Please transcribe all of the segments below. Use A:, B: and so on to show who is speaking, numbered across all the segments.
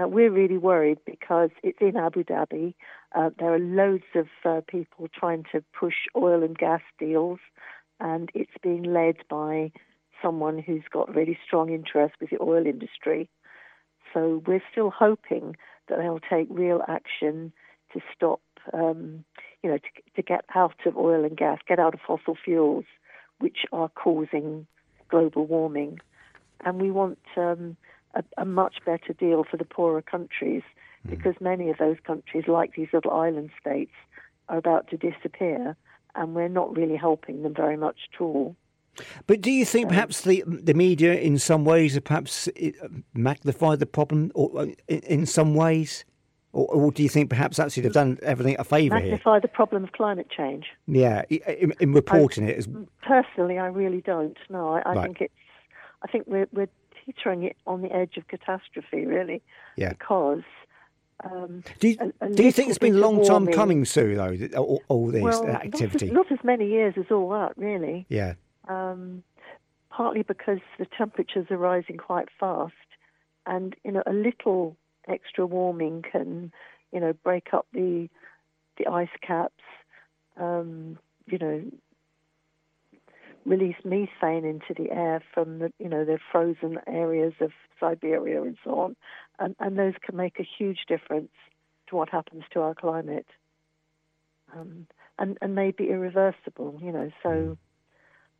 A: Now, we're really worried because it's in Abu Dhabi. Uh, there are loads of uh, people trying to push oil and gas deals, and it's being led by someone who's got really strong interest with the oil industry. So we're still hoping that they'll take real action to stop, um, you know, to, to get out of oil and gas, get out of fossil fuels, which are causing global warming. And we want um, a, a, much better deal for the poorer countries mm. because many of those countries, like these little island states, are about to disappear, and we're not really helping them very much at all.
B: But do you think perhaps the the media, in some ways, have perhaps uh, magnified the problem, or uh, in some ways, or, or do you think perhaps actually they've done everything a favour
A: here? Magnify the problem of climate change.
B: Yeah, in, in reporting
A: I,
B: it. As...
A: Personally, I really don't. No, I, I right. think it's. I think we're we're teetering it on the edge of catastrophe, really.
B: Yeah.
A: Because. Um,
B: do you,
A: a, a
B: do you think it's been a long time coming, Sue? Though all, all this
A: well,
B: activity,
A: not as, not as many years as all that, really.
B: Yeah
A: um, partly because the temperatures are rising quite fast, and you know a little extra warming can you know break up the the ice caps, um, you know, release methane into the air from the you know the frozen areas of Siberia and so on, and, and those can make a huge difference to what happens to our climate, um, and and may be irreversible. You know, so.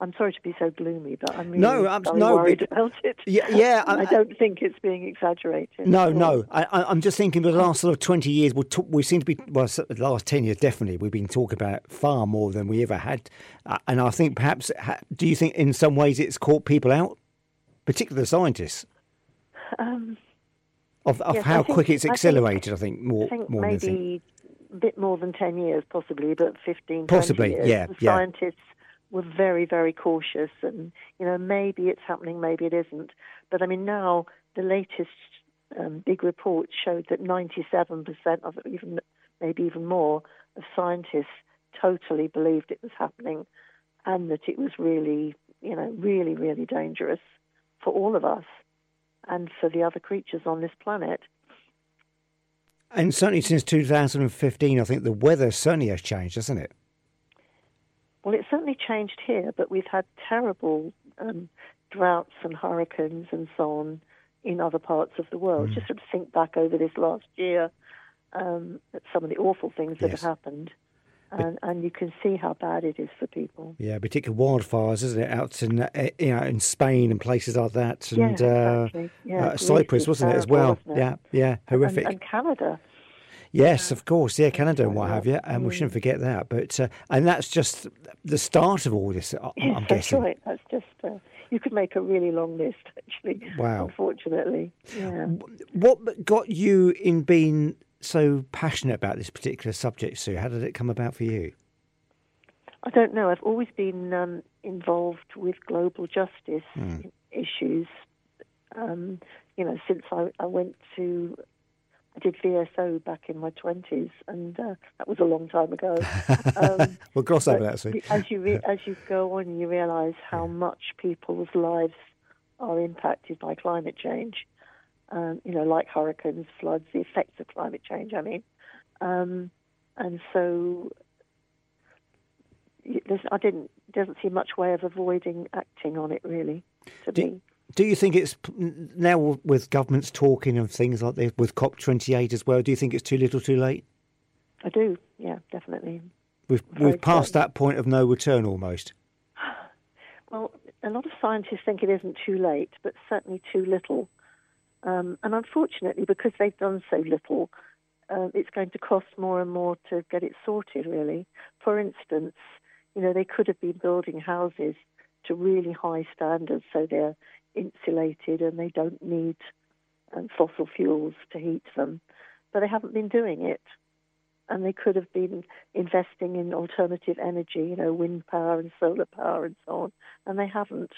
A: I'm sorry to be so gloomy, but I'm really no, I'm, no, worried it, about it.
B: Yeah, yeah
A: I, I, don't think it's being exaggerated.
B: No, no. I, am just thinking the last sort of 20 years, we, talk, we seem to be, well, the last 10 years definitely, we've been talking about far more than we ever had. Uh, and I think perhaps, do you think in some ways it's caught people out, particularly the scientists?
A: Um,
B: of, of
A: yes,
B: how
A: think,
B: quick it's accelerated, I think, I think more,
A: think
B: more
A: maybe a bit more than 10 years, possibly, but 15,
B: possibly,
A: years.
B: yeah,
A: the
B: yeah.
A: Scientists were very, very cautious. And, you know, maybe it's happening, maybe it isn't. But I mean, now the latest um, big report showed that 97% of even maybe even more of scientists totally believed it was happening and that it was really, you know, really, really dangerous for all of us and for the other creatures on this planet.
B: And certainly since 2015, I think the weather certainly has changed, hasn't it?
A: Well, it's certainly changed here, but we've had terrible um, droughts and hurricanes and so on in other parts of the world. Mm. Just sort of think back over this last year um, at some of the awful things that yes. have happened. And, and, you can see how bad it is for people.
B: Yeah, particularly wildfires, isn't it? Out in uh, you know in Spain and places like that,
A: and
B: yeah,
A: exactly. Uh, yeah, uh,
B: Cyprus, wasn't it as well?
A: It?
B: Yeah, yeah, horrific.
A: And, and Canada.
B: Yes, of course. Yeah, Canada and what have you. And we shouldn't forget that. But uh, and that's just the start of all this. I'm
A: yes,
B: guessing.
A: That's right. That's just. Uh, you could make a really long list, actually.
B: Wow.
A: Unfortunately. Yeah.
B: What got you in being so passionate about this particular subject, Sue? How did it come about for you?
A: I don't know. I've always been um, involved with global justice
B: mm.
A: issues. Um, you know, since I, I went to I did VSO back in my twenties, and uh, that was a long time ago.
B: Um, we'll cross over that soon.
A: As you re- as you go on, you realise how much people's lives are impacted by climate change. Um, you know, like hurricanes, floods, the effects of climate change. I mean, um, and so I didn't doesn't see much way of avoiding acting on it really. To
B: do,
A: me
B: do you think it's now with governments talking of things like this with COP28 as well? Do you think it's too little, too late?
A: I do. Yeah, definitely.
B: We've we've passed that point of no return almost.
A: Well, a lot of scientists think it isn't too late, but certainly too little. Um, and unfortunately, because they've done so little, uh, it's going to cost more and more to get it sorted. Really, for instance, you know they could have been building houses to really high standards, so they're insulated and they don't need um, fossil fuels to heat them. But they haven't been doing it. And they could have been investing in alternative energy, you know, wind power and solar power and so on, and they haven't.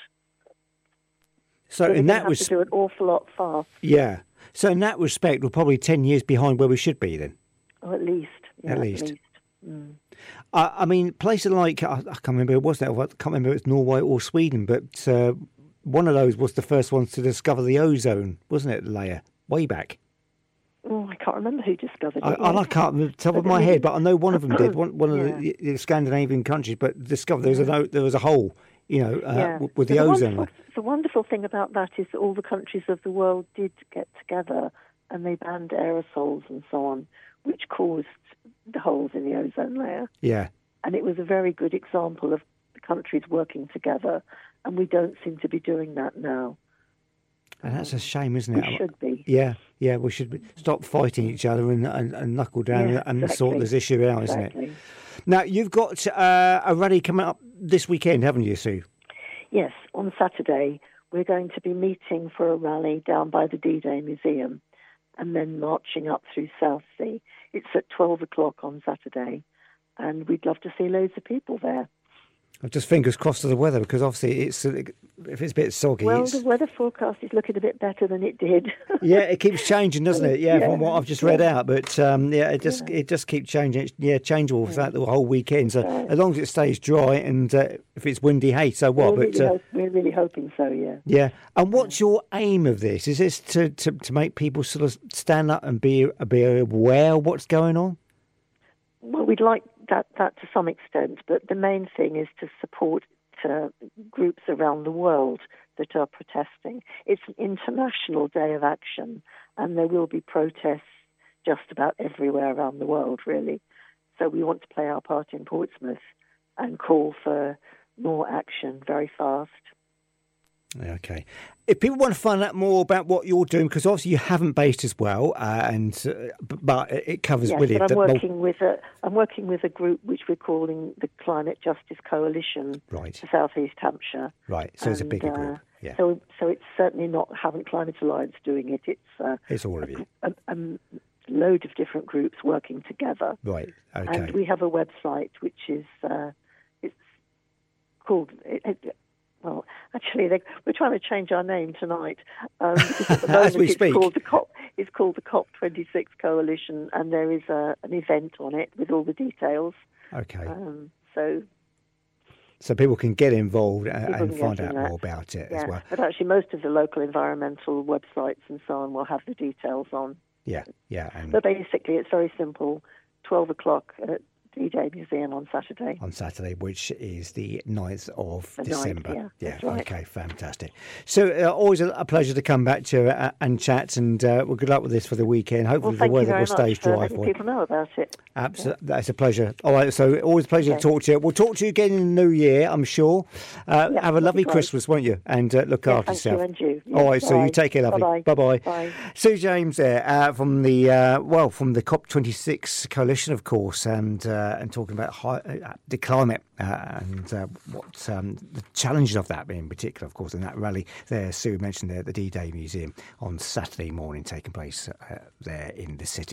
B: So, so in that
A: was do an awful lot fast.
B: Yeah. So in that respect, we're probably ten years behind where we should be then.
A: Oh, at least. Yeah,
B: at least.
A: At least. Mm.
B: I mean, places like I, I can't remember it was that I can't remember if it's Norway or Sweden, but uh, one of those was the first ones to discover the ozone, wasn't it, layer way back?
A: Oh, I can't remember who discovered
B: I,
A: it.
B: I,
A: yet.
B: can't remember the top of my head, but I know one of them did. One, one of the,
A: Yeah.
B: the Scandinavian countries, but discovered there was a there was a hole, you know, uh,
A: Yeah.
B: w- with
A: But
B: the ozone.
A: Wonderful, the wonderful thing about that is that all the countries of the world did get together and they banned aerosols and so on, which caused the holes in the ozone layer.
B: Yeah,
A: And it was a very good example of the countries working together, and we don't seem to be doing that now.
B: and that's a shame, isn't it?
A: We
B: it?
A: should be.
B: Yeah, yeah, we should be, stop fighting each other and, and, and knuckle down
A: Yeah,
B: and sort this issue out, isn't it? Now you've got uh, a rally coming up this weekend, haven't you, Sue?
A: Yes, on Saturday we're going to be meeting for a rally down by the D-Day Museum and then marching up through Southsea. It's at 12 o'clock on Saturday and we'd love to see loads of people there.
B: I've just fingers crossed to the weather because obviously it's uh, if it's a bit soggy.
A: Well, the weather forecast is looking a bit better than it did.
B: yeah, it keeps changing, doesn't it? Yeah,
A: Yeah,
B: from what I've just read out, but um, yeah, it just
A: Yeah.
B: it just keeps changing. It's, yeah, changeable throughout the whole weekend. So
A: Right.
B: as long as it stays dry and uh, if it's windy, hey, so what?
A: we're,
B: But
A: really
B: uh,
A: hope- we're really hoping so, yeah.
B: yeah, and what's your aim of this? Is this to, to, to make people sort of stand up and be be aware of what's going on?
A: Well, we'd like that, that to some extent, but the main thing is to support uh, groups around the world that are protesting. It's an international day of action, and there will be protests just about everywhere around the world, really. So we want to play our part in Portsmouth and call for more action very fast.
B: Okay. If people want to find out more about what you're doing, because obviously you haven't based as well, uh, and uh, but it covers
A: Yes,
B: really
A: but I'm
B: mul-
A: working with a I'm working with a group which we're calling the Climate Justice Coalition
B: right,
A: for South East Hampshire.
B: right. So it's a
A: And,
B: bigger
A: uh,
B: group. Yeah,
A: So, so it's certainly not Havant Climate Alliance doing it. It's uh,
B: it's all of you.
A: a, a load of different groups working together,
B: Right. Okay.
A: and we have a website which is uh, it's called. It, it, well, actually, they, we're trying to change our name tonight. Um,
B: As we
A: it's
B: speak.
A: Called the COP, it's called the COP26 Coalition, and there is a, an event on it with all the details.
B: Okay.
A: Um, so
B: So people can get involved uh,
A: People
B: and find out
A: that.
B: more about it as well.
A: but actually, most of the local environmental websites and so on will have the details on.
B: Yeah, yeah, and
A: But basically, it's very simple. 12 o'clock at D-Day Museum on Saturday.
B: on Saturday, which is the 9th of
A: The 9th,
B: December.
A: yeah, that's right.
B: okay, fantastic. So uh, always a, a pleasure to come back to uh, and chat, and uh, well, good luck with this for the weekend. Hopefully
A: Well,
B: the weather will stay dry for
A: people know about it.
B: Absolutely, that's a pleasure. All right, so always a pleasure
A: Okay.
B: to talk to you. We'll talk to you again in the new year, I'm sure. Uh,
A: Yeah,
B: have a lovely. Christmas, won't you? And uh, look
A: Yeah,
B: after
A: thank you,
B: yourself.
A: and you.
B: All
A: Yeah,
B: right, so you take care, lovely.
A: Bye-bye.
B: Bye-bye. Sue James there uh, from the uh, well from the COP26 coalition, of course, and uh, and talking about high, uh, the climate uh, and uh, what um, the challenges of that in particular, of course, in that rally there. Sue mentioned there the D-Day Museum on Saturday morning, taking place uh, there in the city.